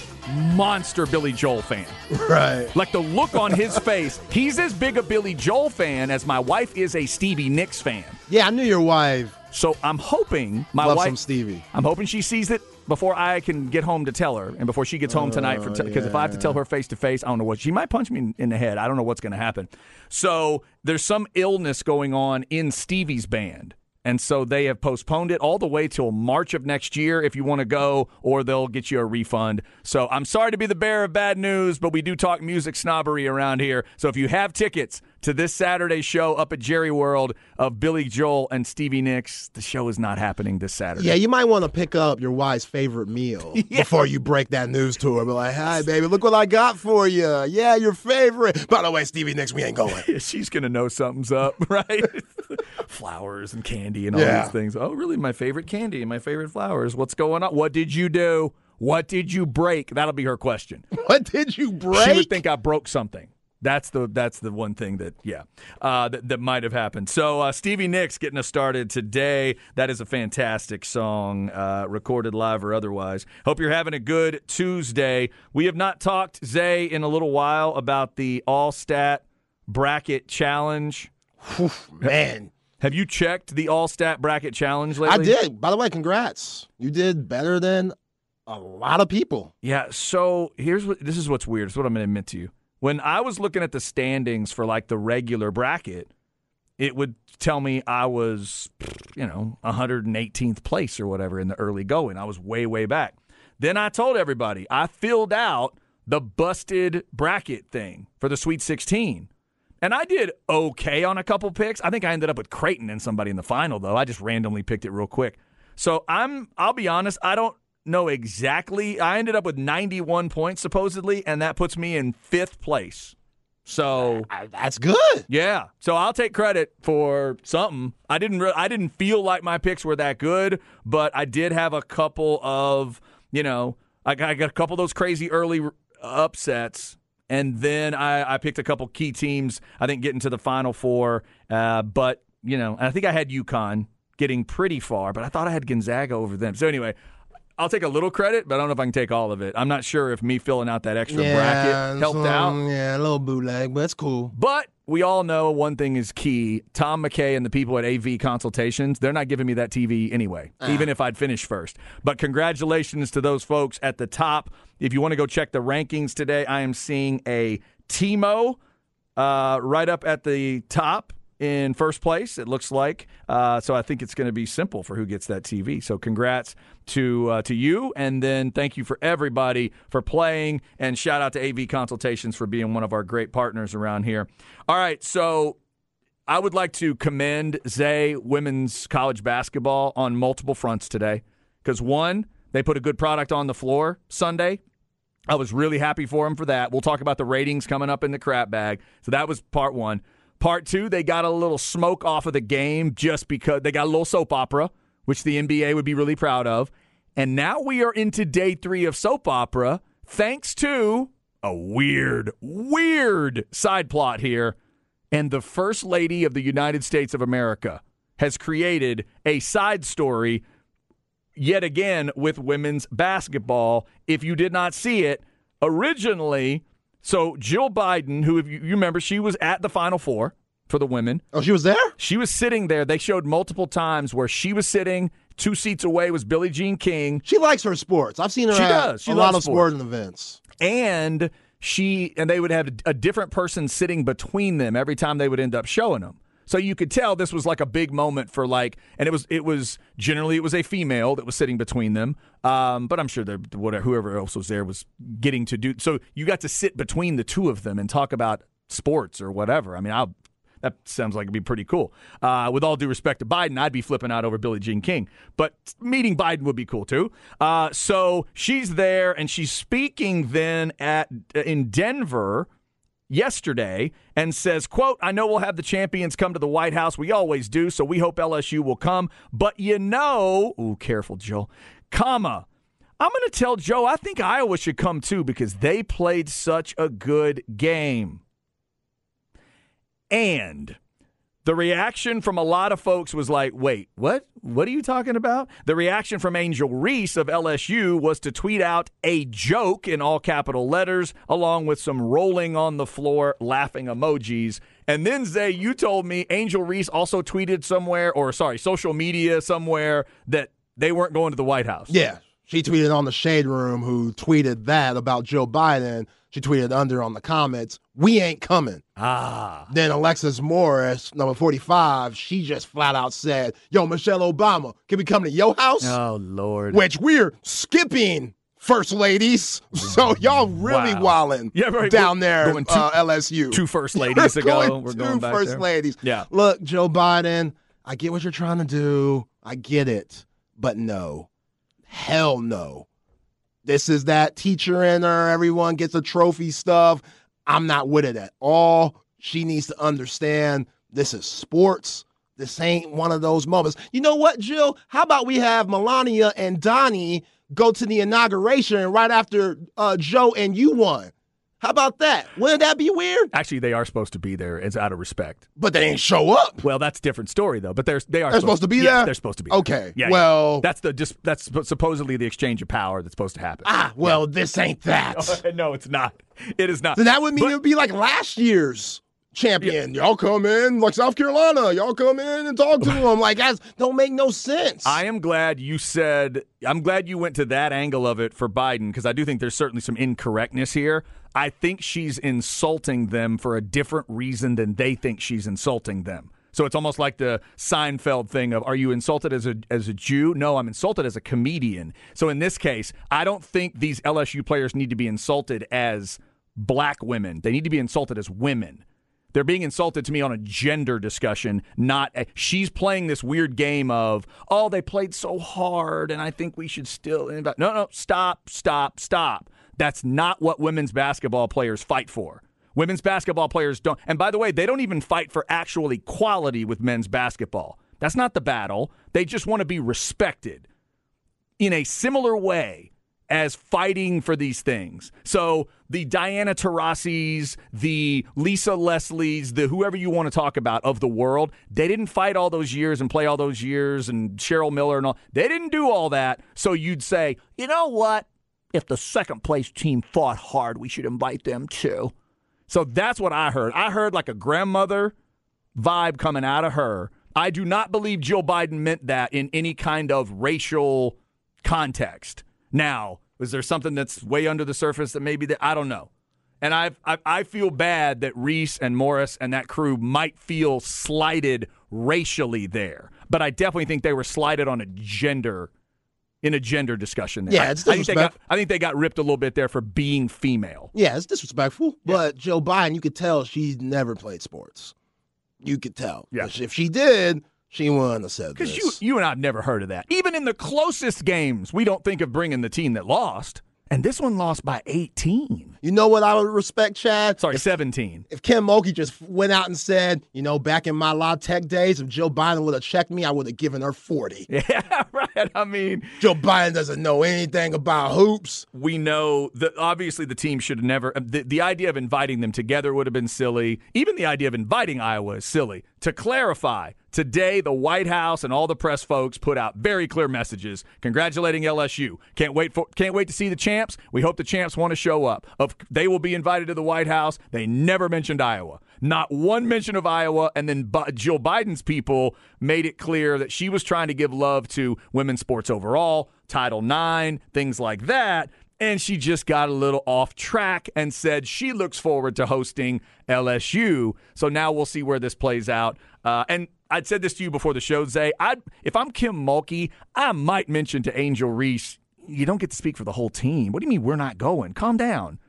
monster Billy Joel fan. right. Like the look on his face, he's as big a Billy Joel fan as my wife is a Stevie Nicks fan. Yeah, I knew your wife So I'm hoping my loves wife. some Stevie. I'm hoping she sees it before I can get home to tell her, and before she gets home tonight. For oh, because if I have to tell her face to face, I don't know what she might punch me in the head. I don't know what's going to happen. So there's some illness going on in Stevie's band. And so they have postponed it all the way till March of next year if you want to go, or they'll get you a refund. So I'm sorry to be the bearer of bad news, but we do talk music snobbery around here. So if you have tickets to this Saturday show up at Jerry World of Billy Joel and Stevie Nicks, the show is not happening this Saturday. Yeah, you might want to pick up your wife's favorite meal before you break that news to her. Be like, "Hi, baby, look what I got for you. Yeah, your favorite. By the way, Stevie Nicks, we ain't going." she's gonna know something's up, right? flowers and candy and all Yeah. these things. Oh, really? My favorite candy and my favorite flowers. What's going on? What did you do? What did you break? That'll be her question. what did you break? She would think I broke something. That's the that's the one thing that yeah uh, that, that might have happened. So uh, Stevie Nicks getting us started today. That is a fantastic song, uh, recorded live or otherwise. Hope you're having a good Tuesday. We have not talked Zay in a little while about the All Stat Bracket Challenge. Man, Have you checked the All Stat Bracket Challenge lately? I did. By the way, congrats. You did better than a lot of people. Yeah. So here's what this is what's weird. It's what I'm going to admit to you. When I was looking at the standings for like the regular bracket, it would tell me I was, you know, 118th place or whatever in the early going. I was way, way back. Then I told everybody I filled out the busted bracket thing for the Sweet 16. And I did okay on a couple picks. I think I ended up with Creighton and somebody in the final, though. I just randomly picked it real quick. So I'm, I'll be honest, I don't know exactly. I ended up with 91 points supposedly, and that puts me in fifth place. So I- That's good. yeah, so I'll take credit for something. I didn't. Re- I didn't feel like my picks were that good, but I did have a couple of, you know, I got, I got a couple of those crazy early r- upsets, and then I, I picked a couple key teams. I think getting to the final four, uh, but you know, and I think I had UConn getting pretty far, but I thought I had Gonzaga over them. So anyway. I'll take a little credit, but I don't know if I can take all of it. I'm not sure if me filling out that extra bracket helped some- out. Yeah, a little bootleg, but it's cool. But we all know one thing is key. Tom McKay and the people at AV Consultations, they're not giving me that TV anyway, even if I'd finish first. But congratulations to those folks at the top. If you want to go check the rankings today, I am seeing a Timo uh, right up at the top in first place, it looks like. Uh, so I think it's going to be simple for who gets that TV. So congrats to uh, to you, and then thank you for everybody for playing, and shout out to AV Consultations for being one of our great partners around here. All right, so I would like to commend Zay women's college basketball on multiple fronts today. Because one, they put a good product on the floor Sunday. I was really happy for them for that. We'll talk about the ratings coming up in the crap bag. So that was part one. Part two, they got a little smoke off of the game just because they got a little soap opera, which the NBA would be really proud of. And now we are into day three of soap opera, thanks to a weird, weird side plot here. And the First Lady of the United States of America has created a side story yet again with women's basketball. If you did not see it, originally, so Jill Biden, who if you, remember, she was at the Final Four for the women. Oh, she was there? She was sitting there. They showed multiple times where she was sitting. Two seats away was Billie Jean King, She likes her sports. I've seen her She at does. She a lot of sporting events. and she and they would have a different person sitting between them every time they would end up showing them. So you could tell this was like a big moment for like, and it was it was generally it was a female that was sitting between them. Um, but I'm sure whatever whoever else was there was getting to do. So you got to sit between the two of them and talk about sports or whatever. I mean, I'll. That sounds like it'd be pretty cool. Uh, with all due respect to Biden, I'd be flipping out over Billie Jean King, but meeting Biden would be cool too. Uh, so she's there and she's speaking then at in Denver yesterday and says quote i know we'll have the champions come to the white house. We always do so we hope lsu will come. But you know ooh careful joe comma i'm going to tell joe i think iowa should come too because they played such a good game. And the reaction from a lot of folks was like, wait, what? What are you talking about? The reaction from Angel Reese of LSU was to tweet out a joke in all capital letters, along with some rolling on the floor laughing emojis. And then, Zay, you told me Angel Reese also tweeted somewhere, or sorry, social media somewhere, that they weren't going to the White House. Yeah. She tweeted on the Shade Room, who tweeted that about Joe Biden. She tweeted under on the comments, We ain't coming. Ah. Then Alexis Morris, number 45, she just flat out said, Yo, Michelle Obama, can we come to your house? Oh, Lord. Which we're skipping first ladies. So y'all really Wow. wilding Yeah, right. down there, going two- uh, LSU. two first ladies ago. going We're two going back first there. ladies. Yeah. Look, Joe Biden, I get what you're trying to do. I get it. But no. Hell no. This is that teacher in her. Everyone gets a trophy stuff. I'm not with it at all. She needs to understand this is sports. This ain't one of those moments. You know what, Jill? How about we have Melania and Donnie go to the inauguration right after uh, Joe and you won? How about that? Wouldn't that be weird? Actually, they are supposed to be there. It's out of respect. But they ain't show up. Well, that's a different story though. But they're they are They're supposed to be yes, there? They're supposed to be. Okay, Yeah. well- yeah. that's the just that's supposedly the exchange of power that's supposed to happen. Ah, well, this ain't that. no, it's not. It is not. Then that would mean But- it would be like last year's champion. Y'all come in like South Carolina. Y'all come in and talk to him. Like that don't make no sense. I am glad you said, I'm glad you went to that angle of it for Biden because I do think there's certainly some incorrectness here. I think she's insulting them for a different reason than they think she's insulting them. So it's almost like the Seinfeld thing of are you insulted as a as a Jew? No, I'm insulted as a comedian. So in this case, I don't think these LSU players need to be insulted as black women. They need to be insulted as women. They're being insulted to me on a gender discussion, not a, she's playing this weird game of, oh, they played so hard and I think we should still. No, no, stop, stop, stop. That's not what women's basketball players fight for. Women's basketball players don't. And by the way, they don't even fight for actual equality with men's basketball. That's not the battle. They just want to be respected in a similar way as fighting for these things. So the Diana Taurasi's, the Lisa Leslie's, the whoever you want to talk about of the world, they didn't fight all those years and play all those years and Cheryl Miller and all. They didn't do all that. So you'd say, you know what? If the second place team fought hard, we should invite them too. So that's what I heard. I heard like a grandmother vibe coming out of her. I do not believe Jill Biden meant that in any kind of racial context. Now, is there something that's way under the surface that maybe that I don't know. And I've, I I feel bad that Reese and Morris and that crew might feel slighted racially there, but I definitely think they were slighted on a gender in a gender discussion. There. Yeah, I- it's I think they got I think they got ripped a little bit there for being female. yeah, it's disrespectful. But Joe Biden, you could tell she's never played sports. You could tell. Yeah. If she did, she wouldn't have said Because you, you and I have never heard of that. Even in the closest games, we don't think of bringing the team that lost. And this one lost by 18. You know what I would respect, Chad? Sorry, If, 17. if Kim Mulkey just went out and said, you know, back in my La Tech days, if Joe Biden would have checked me, I would have given her 40. Yeah, right. I mean, Joe Biden doesn't know anything about hoops. we know that obviously the team should have never. Uh, the, the idea of inviting them together would have been silly. Even the idea of inviting Iowa is silly. To clarify, today the White House and all the press folks put out very clear messages congratulating LSU. Can't wait for can't wait to see the champs. We hope the champs want to show up. Of they will be invited to the White House. They never mentioned Iowa. Not one mention of Iowa. And then Jill Biden's people made it clear that she was trying to give love to women's sports overall, Title IX, things like that. And she just got a little off track and said she looks forward to hosting LSU. So now we'll see where this plays out. Uh, and I'd said this to you before the show, Zay. I'd, if I'm Kim Mulkey, I might mention to Angel Reese, you don't get to speak for the whole team. What do you mean we're not going? Calm down.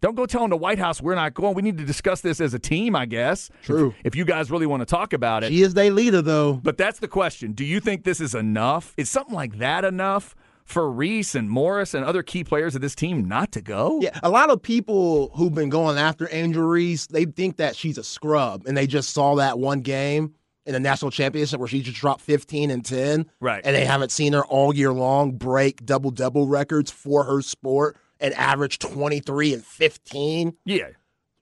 Don't go telling the White House we're not going. We need to discuss this as a team, I guess. True. If, if you guys really want to talk about it. She is their leader, though. But that's the question. Do you think this is enough? Is something like that enough for Reese and Morris and other key players of this team not to go? Yeah, a lot of people who've been going after Angel Reese, they think that she's a scrub, and they just saw that one game in the national championship where she just dropped 15 and 10. Right. And they haven't seen her all year long break double double records for her sport and average 23 and 15. Yeah.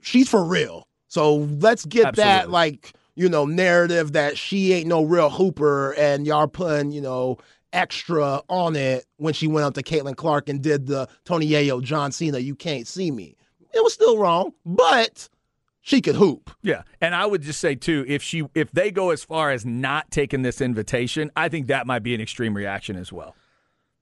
She's for real. So let's get that, like, you know, narrative that she ain't no real hooper and y'all putting, you know, extra on it when she went up to Caitlin Clark and did the Tony Yayo, John Cena, you can't see me. It was still wrong, but she could hoop. Yeah. And I would just say too, if she if they go as far as not taking this invitation, I think that might be an extreme reaction as well.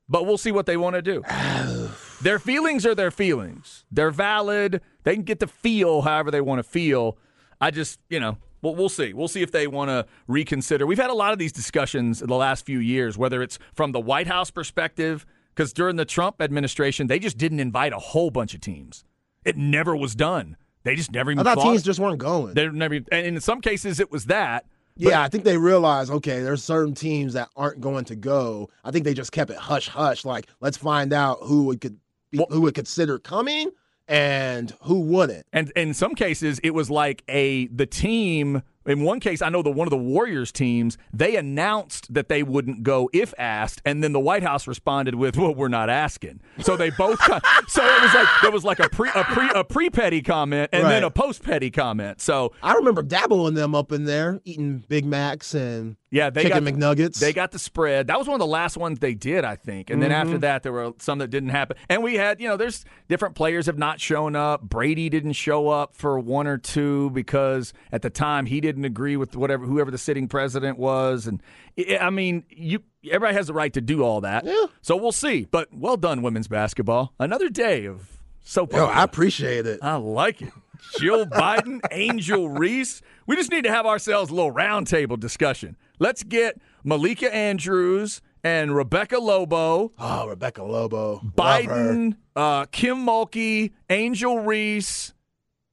But we'll see what they want to do. their feelings are their feelings. They're valid. They can get to feel however they want to feel. I just, you know, well, we'll see. We'll see if they want to reconsider. We've had a lot of these discussions in the last few years, whether it's from the White House perspective, because during the Trump administration, they just didn't invite a whole bunch of teams. It never was done. They just never even I thought thought teams just weren't going. they never, and in some cases it was that. yeah, I think they realized, okay, there's certain teams that aren't going to go. I think they just kept it hush hush. Like, let's find out who would could be, who would consider coming and who wouldn't. And in some cases, it was like a the team. In one case, I know the one of the Warriors teams they announced that they wouldn't go if asked, and then the White House responded with, "Well, we're not asking." So they both. got- so it was like there was like a pre a pre a pre petty comment and then a post petty comment. So I remember dabbling them up in there, eating Big Macs and Yeah, they chicken got McNuggets. They got the spread. That was one of the last ones they did, I think. And then Mm-hmm. after that, there were some that didn't happen. And we had, you know, there's different players have not shown up. Brady didn't show up for one or two because at the time he didn't agree with whatever whoever the sitting president was. And I I mean, you everybody has the right to do all that. Yeah. So we'll see. But well done, women's basketball. Another day of soap. Yo. I appreciate it. I like it. Jill Biden, Angel Reese. We just need to have ourselves a little roundtable discussion. Let's get Malika Andrews and Rebecca Lobo, Oh, Rebecca Lobo. Biden, uh, Kim Mulkey, Angel Reese,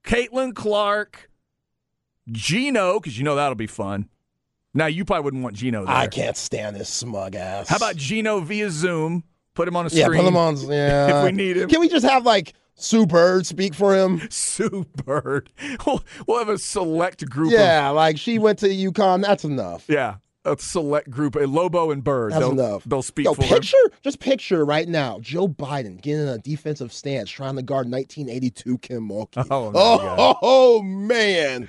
Caitlin Clark, Gino, because you know that'll be fun. Now, you probably wouldn't want Gino there. I can't stand this smug ass. How about Gino via Zoom? Put him on a yeah? screen. Put him on. Yeah. If we need him. Can we just have like Sue Bird speak for him? Sue Bird. We'll, we'll have a select group of Yeah, like she went to UConn. That's enough. Yeah, a select group, a Lobo and Bird. That's they'll, enough. They'll speak Yo, for him. picture, just picture right now, Joe Biden getting in a defensive stance, trying to guard 1982 Kim Mulkey. Oh, oh, God. oh, man,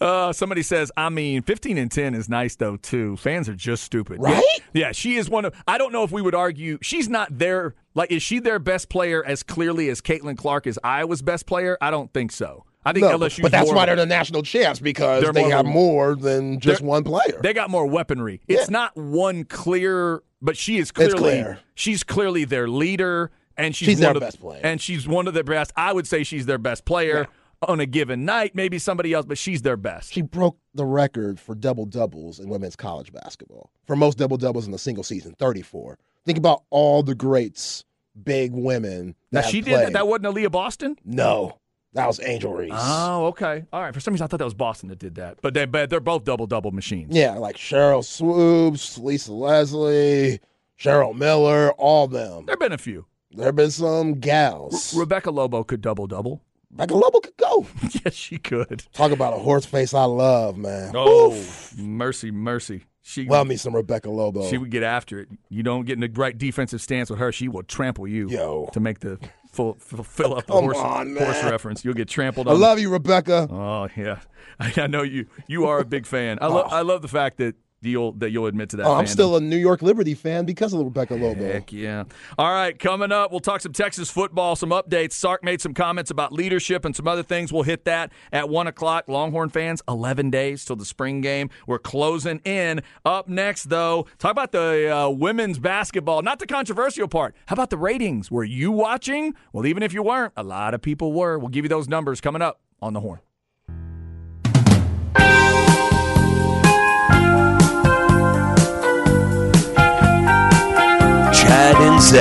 Uh, somebody says, I mean, 15 and 10 is nice though too. Fans are just stupid, Right? Yeah, yeah, she is one of. I don't know if we would argue she's not their like. Is she their best player as clearly as Caitlin Clark is Iowa's best player? I don't think so. I think no, LSU. but that's more why they're the national champs because more have more than just one player. They got more weaponry. It's Yeah. not one clear, but she is clearly clear. she's clearly their leader, and she's, She's one their of, best player. And she's one of their best. I would say she's their best player on a given night. Maybe somebody else, but she's their best. she broke the record for double doubles in women's college basketball for most double doubles in a single season, 34. Think about all the greats, big women. now she have did that. That wasn't Aliyah Boston. No, that was Angel Reese. Oh, okay. All right. For some reason, I thought that was Boston that did that. But they, but they're both double double machines. Yeah, like Sheryl Swoopes, Lisa Leslie, Cheryl Miller, all them. There have been a few. There have been some gals. Rebecca Lobo could double double. Rebecca Lobo could go. yes, she could. Talk about a horse face I love, man. Oh, Oof. mercy, mercy. She Love me some Rebecca Lobo. She would get after it. You don't get in the right defensive stance with her, she will trample you. Yo. To make the full, f- fill up the horse, on, horse reference, you'll get trampled I love you, Rebecca. oh yeah, I, I know you. You are a big fan. I love. Oh. I love the fact that you'll that you'll admit to that. Oh, I'm still a New York Liberty fan because of Rebecca Lobo. Heck yeah. All right, coming up, we'll talk some Texas football, some updates. Sark made some comments about leadership and some other things. We'll hit that at 1 o'clock. Longhorn fans, 11 days till the spring game. We're closing in. Up next, though, talk about the uh, women's basketball, not the controversial part. How about the ratings? Were you watching? Well, even if you weren't, a lot of people were. We'll give you those numbers coming up on the horn. Chad and Zay.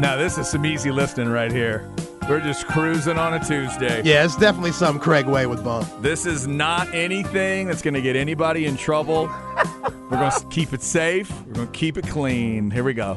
Now, this is some easy listening right here. We're just cruising on a Tuesday. Yeah, it's definitely some Craig Way would bump. This is not anything that's going to get anybody in trouble. We're going to keep it safe. We're going to keep it clean. Here we go.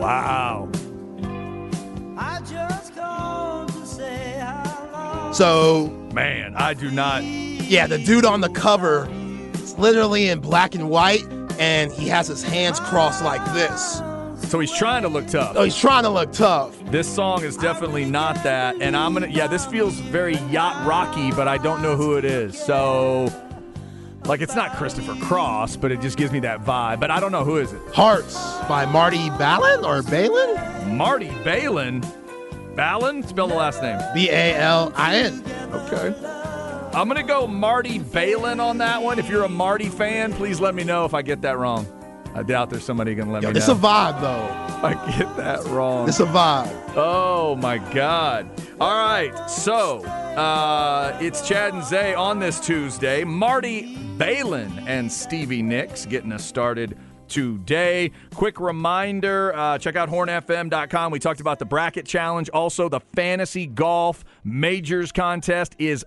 Wow. I just called to say how. So, Man, I do not. yeah, the dude on the cover, it's literally in black and white, and he has his hands crossed like this. So he's trying to look tough. Oh, he's trying to look tough. This song is definitely not that. And I'm going to, yeah, this feels very yacht rocky, but I don't know who it is. So, like, it's not Christopher Cross, but it just gives me that vibe. But I don't know who is it. Hearts by Marty Ballin or Balin? Marty Balin. Balin? Spell the last name. B A L I N. Okay. I'm going to go Marty Balin on that one. If you're a Marty fan, please let me know if I get that wrong. I doubt there's somebody to let Yo, me this know a vibe though. I get that wrong. It's a vibe. Oh my God! All right, so uh, it's Chad and Zay on this Tuesday. Marty Balin and Stevie Nicks getting us started today. Quick reminder uh, check out hornfm.com. We talked about the bracket challenge. Also, the fantasy golf majors contest is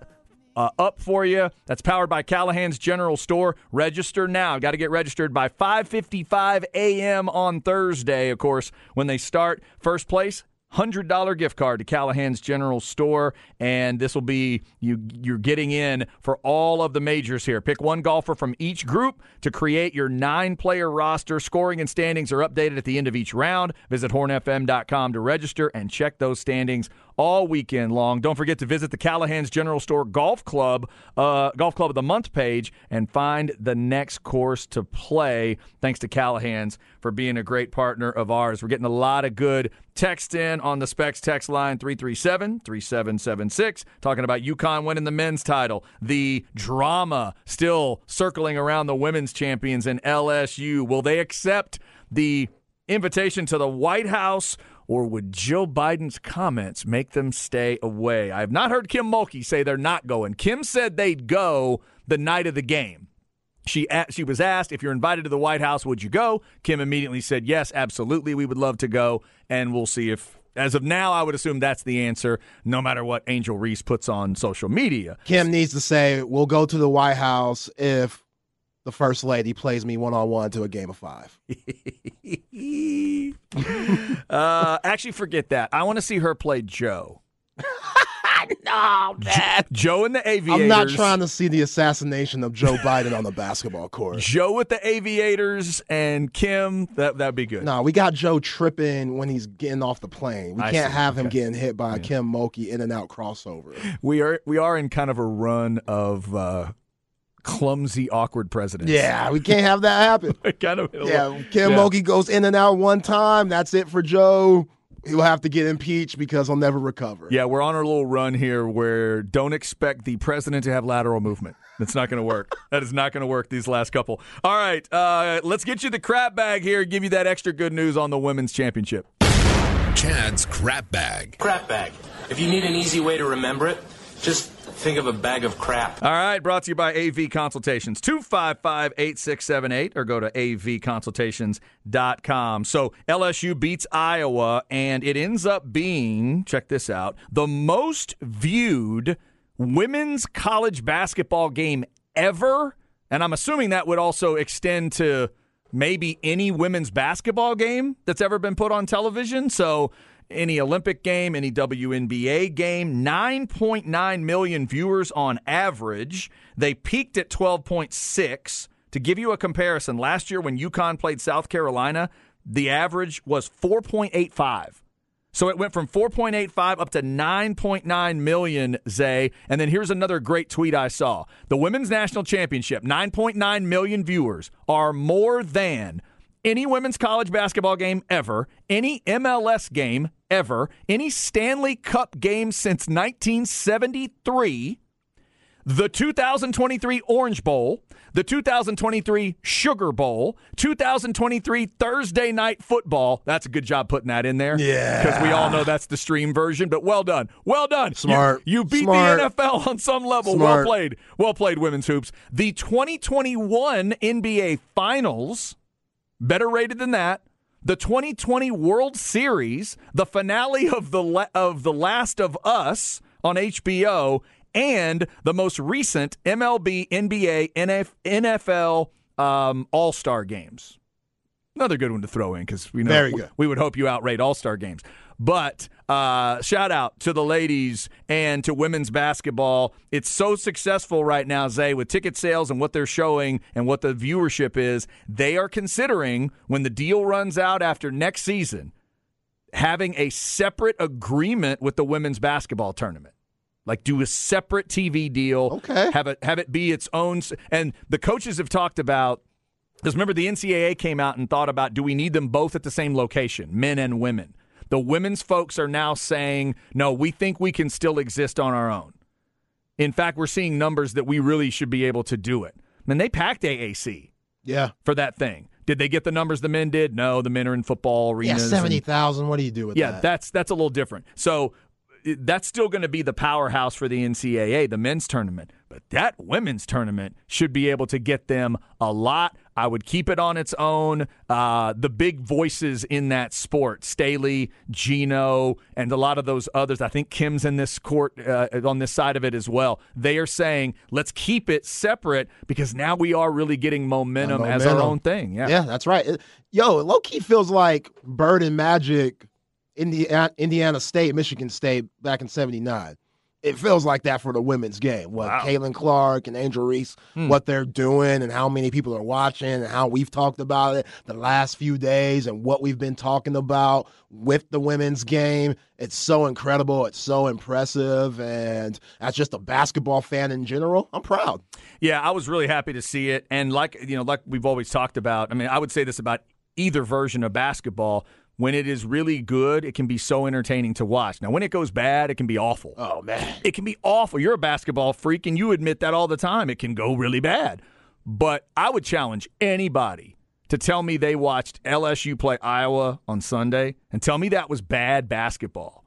uh, up for you. That's powered by Callahan's General Store. Register now. Got to get registered by 5:55 a.m. on Thursday. Of course, when they start, first place. $100 gift card to Callahan's General Store and this will be you you're getting in for all of the majors here. Pick one golfer from each group to create your 9-player roster. Scoring and standings are updated at the end of each round. Visit hornfm.com to register and check those standings all weekend long. Don't forget to visit the Callahan's General Store Golf Club, uh, Golf Club of the Month page, and find the next course to play. Thanks to Callahan's for being a great partner of ours. We're getting a lot of good text in on the Specs text line 337 3776, talking about UConn winning the men's title, the drama still circling around the women's champions in LSU. Will they accept the invitation to the White House? Or would Joe Biden's comments make them stay away? I have not heard Kim Mulkey say they're not going. Kim said they'd go the night of the game. She she was asked if you're invited to the White House, would you go? Kim immediately said yes, absolutely, we would love to go, and we'll see if. As of now, I would assume that's the answer, no matter what Angel Reese puts on social media. Kim needs to say, "We'll go to the White House if the first lady plays me one on one to a game of five. uh, actually, forget that. I want to see her play Joe. no, man. Joe and the Aviators. I'm not trying to see the assassination of Joe Biden on the basketball court. Joe with the Aviators and Kim. That that'd be good. No, we got Joe tripping when he's getting off the plane. We I can't see. have him Okay. getting hit by a Kim Mulkey in and out crossover. We are we are in kind of a run of uh, clumsy, awkward presidents. Yeah, we can't have that happen. kind of. Yeah, Kim Yeah. Mulkey goes in and out one time. That's it for Joe. He'll have to get impeached because he'll never recover. Yeah, we're on our little run here where don't expect the president to have lateral movement. That's not going to work. that is not going to work these last couple. All right, uh, let's get you the crap bag here. And give you that extra good news on the women's championship. Chad's crap bag. Crap bag. If you need an easy way to remember it, just think of a bag of crap. All right, brought to you by AV Consultations. 255 8678 or go to avconsultations.com. So LSU beats Iowa, and it ends up being, check this out, the most viewed women's college basketball game ever. And I'm assuming that would also extend to maybe any women's basketball game that's ever been put on television. So any Olympic game, any WNBA game, 9.9 million viewers on average. They peaked at 12.6. To give you a comparison, last year when UConn played South Carolina, the average was 4.85. So it went from 4.85 up to 9.9 million, Zay. And then here's another great tweet I saw. The Women's National Championship, 9.9 million viewers, are more than any women's college basketball game ever, any MLS game ever, any Stanley Cup game since 1973 the 2023 Orange Bowl, the 2023 Sugar Bowl, 2023 Thursday Night Football. That's a good job putting that in there. Yeah. Because we all know that's the stream version, but well done. Well done. You- Smart. You, beat Smart. the NFL on some level. Smart. Well played. Well played, women's hoops. The 2021 NBA Finals, better rated than that. The 2020 World Series, the finale of the La- of the Last of Us on HBO, and the most recent MLB, NBA, NF- NFL um, All Star games. Another good one to throw in because we know Very good. we would hope you outrate All Star games. But uh, shout out to the ladies and to women's basketball. It's so successful right now, Zay, with ticket sales and what they're showing and what the viewership is. They are considering when the deal runs out after next season, having a separate agreement with the women's basketball tournament. Like do a separate TV deal. Okay. Have it have it be its own. And the coaches have talked about because remember, the NCAA came out and thought about do we need them both at the same location, men and women? The women's folks are now saying, no, we think we can still exist on our own. In fact, we're seeing numbers that we really should be able to do it. Mean, they packed AAC Yeah. for that thing. Did they get the numbers the men did? No, the men are in football Yeah, arenas. and- 70,000. What do you do with yeah, that? that's that's a little different. So that's still going to be the powerhouse for the NCAA, the men's tournament. But that women's tournament should be able to get them a lot. I would keep it on its own. Uh, the big voices in that sport, Staley, Gino, and a lot of those others. I think Kim's in this court uh, on this side of it as well. They are saying, let's keep it separate because now we are really getting momentum, as our own thing. Yeah. Yeah, that's right. It- Yo, low key feels like Bird and Magic, Indiana, Indiana State, Michigan State back in '79. It feels like that for the women's game. What Wow. Caitlin Clark and Angel Reese, hmm. what they're doing, and how many people are watching, and how we've talked about it the last few days, and what we've been talking about with the women's game. It's so incredible. It's so impressive, and as just a basketball fan in general, I'm proud. Yeah, I was really happy to see it, and like you know, like we've always talked about. I mean, I would say this about either version of basketball. When it is really good, it can be so entertaining to watch. Now, when it goes bad, it can be awful. Oh man. It can be awful. You're a basketball freak, and you admit that all the time. It can go really bad. But I would challenge anybody to tell me they watched LSU play Iowa on Sunday and tell me that was bad basketball.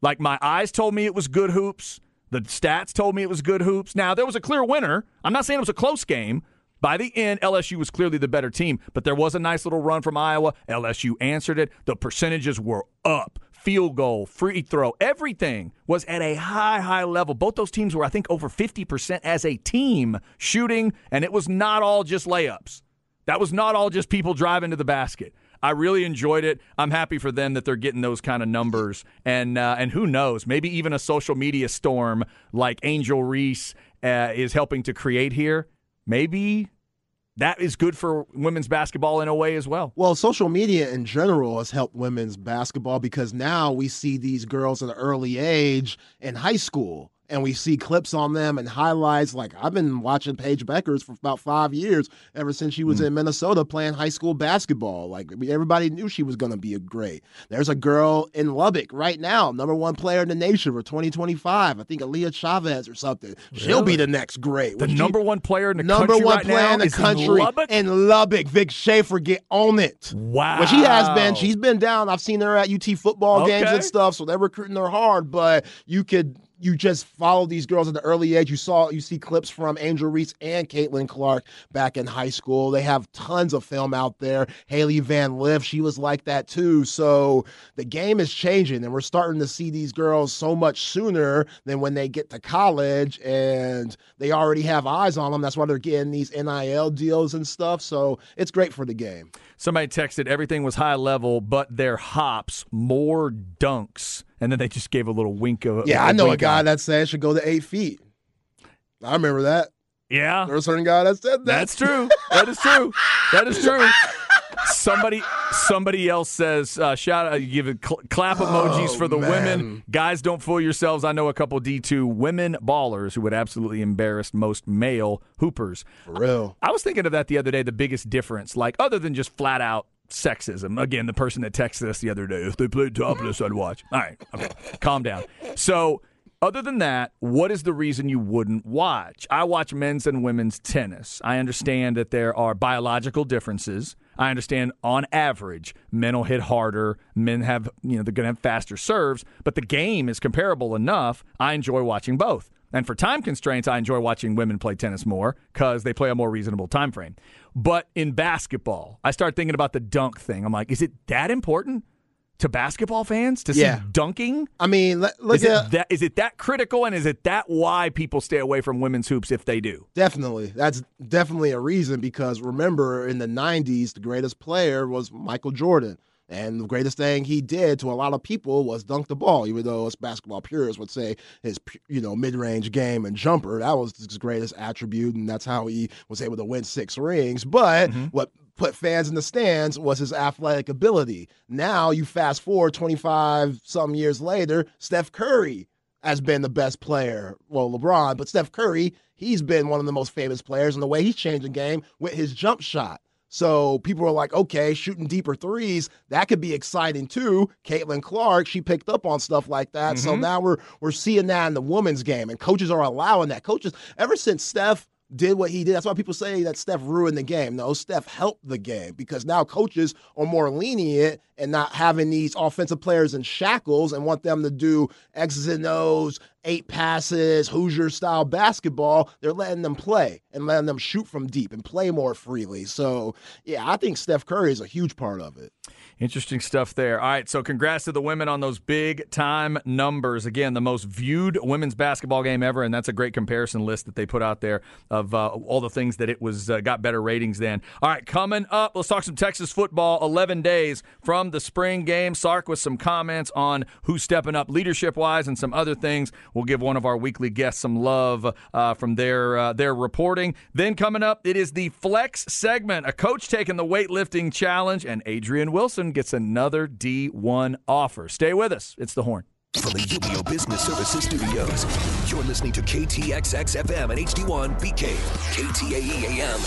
Like my eyes told me it was good hoops. The stats told me it was good hoops. Now, there was a clear winner. I'm not saying it was a close game. By the end, LSU was clearly the better team, but there was a nice little run from Iowa. LSU answered it. The percentages were up. Field goal, free throw, everything was at a high, high level. Both those teams were, I think, over 50% as a team shooting, and it was not all just layups. That was not all just people driving to the basket. I really enjoyed it. I'm happy for them that they're getting those kind of numbers, and uh, and who knows, maybe even a social media storm like Angel Reese uh, is helping to create here. Maybe that is good for women's basketball in a way as well. Well, social media in general has helped women's basketball because now we see these girls at an early age in high school and we see clips on them and highlights. Like I've been watching Paige Bueckers for about five years, ever since she was hmm. in Minnesota playing high school basketball. Like everybody knew she was going to be a great. There's a girl in Lubbock right now, number one player in the nation for 2025. I think Aaliyah Chavez or something. She'll be the next great. The she- number one player in the number country one right player now in the country Lubbock. in Lubbock. Vic Schaefer get on it. wow, Well, she has been. She's been down. I've seen her at UT football games and stuff. So they're recruiting her hard. But you could you just follow these girls at the early age. You saw you see clips from Angel Reese and Caitlin Clark back in high school. They have tons of film out there. Hailey Van Lith, she was like that too. So the game is changing, and we're starting to see these girls so much sooner than when they get to college, and they already have eyes on them. That's why they're getting these NIL deals and stuff. So it's great for the game. Somebody texted everything was high level, but their hops more dunks, and then they just gave a little wink of Yeah, I I know a guy that said it should go to eight feet. I remember that. yeah, There was a certain guy that said that. That's true. That is true. That is true. Somebody, somebody else says, uh, "Shout out!" You give it cl- clap emojis for the women. Guys, don't fool yourselves. I know a couple D two women ballers who would absolutely embarrass most male hoopers. for real. I was thinking of that the other day. The biggest difference, like other than just flat out sexism. Again, the person that texted us the other day, if they played topless, I'd watch. All right, okay, calm down. So, other than that, what is the reason you wouldn't watch? I watch men's and women's tennis. I understand that there are biological differences. I understand on average, men will hit harder, men have, you know, they're going to have faster serves, but the game is comparable enough. I enjoy watching both. And for time constraints, I enjoy watching women play tennis more because they play a more reasonable time frame. But in basketball, I start thinking about the dunk thing. I'm like, is it that important to basketball fans to see dunking? I mean, look Is at it that is it that critical and is it that why people stay away from women's hoops if they do? definitely. That's definitely a reason because remember in the 90s, the greatest player was Michael Jordan. And the greatest thing he did to a lot of people was dunk the ball, even though us basketball purists would say his, you know, mid-range game and jumper, that was his greatest attribute, and that's how he was able to win six rings. But mm-hmm. what put fans in the stands was his athletic ability. Now you fast forward 25 some years later, Steph Curry has been the best player. Well, LeBron, but Steph Curry, he's been one of the most famous players in the way he's changed the game with his jump shot. So people are like, okay, shooting deeper threes, that could be exciting too. Caitlin Clark, she picked up on stuff like that. So mm-hmm. now we're we're seeing that in the women's game, and coaches are allowing that. Coaches, ever since Steph did what he did. That's why people say that Steph ruined the game. No, Steph helped the game because now coaches are more lenient and not having these offensive players in shackles and want them to do X's and O's, eight passes, Hoosier style basketball. They're letting them play and letting them shoot from deep and play more freely. So, yeah, I think Steph Curry is a huge part of it. Interesting stuff there. All right, so congrats to the women on those big time numbers. Again, the most viewed women's basketball game ever, and that's a great comparison list that they put out there of uh, all the things that it was uh, got better ratings than. All right, coming up, let's talk some Texas football. Eleven days from the spring game. Sark with some comments on who's stepping up leadership wise and some other things. We'll give one of our weekly guests some love uh, from their uh, their reporting. Then coming up, it is the flex segment. A coach taking the weightlifting challenge, and Adrian Wilson gets another D1 offer. Stay with us. It's the horn. From the UBO Business Services Studios, you're listening to KTXX FM and HD1 BK, KTAE AM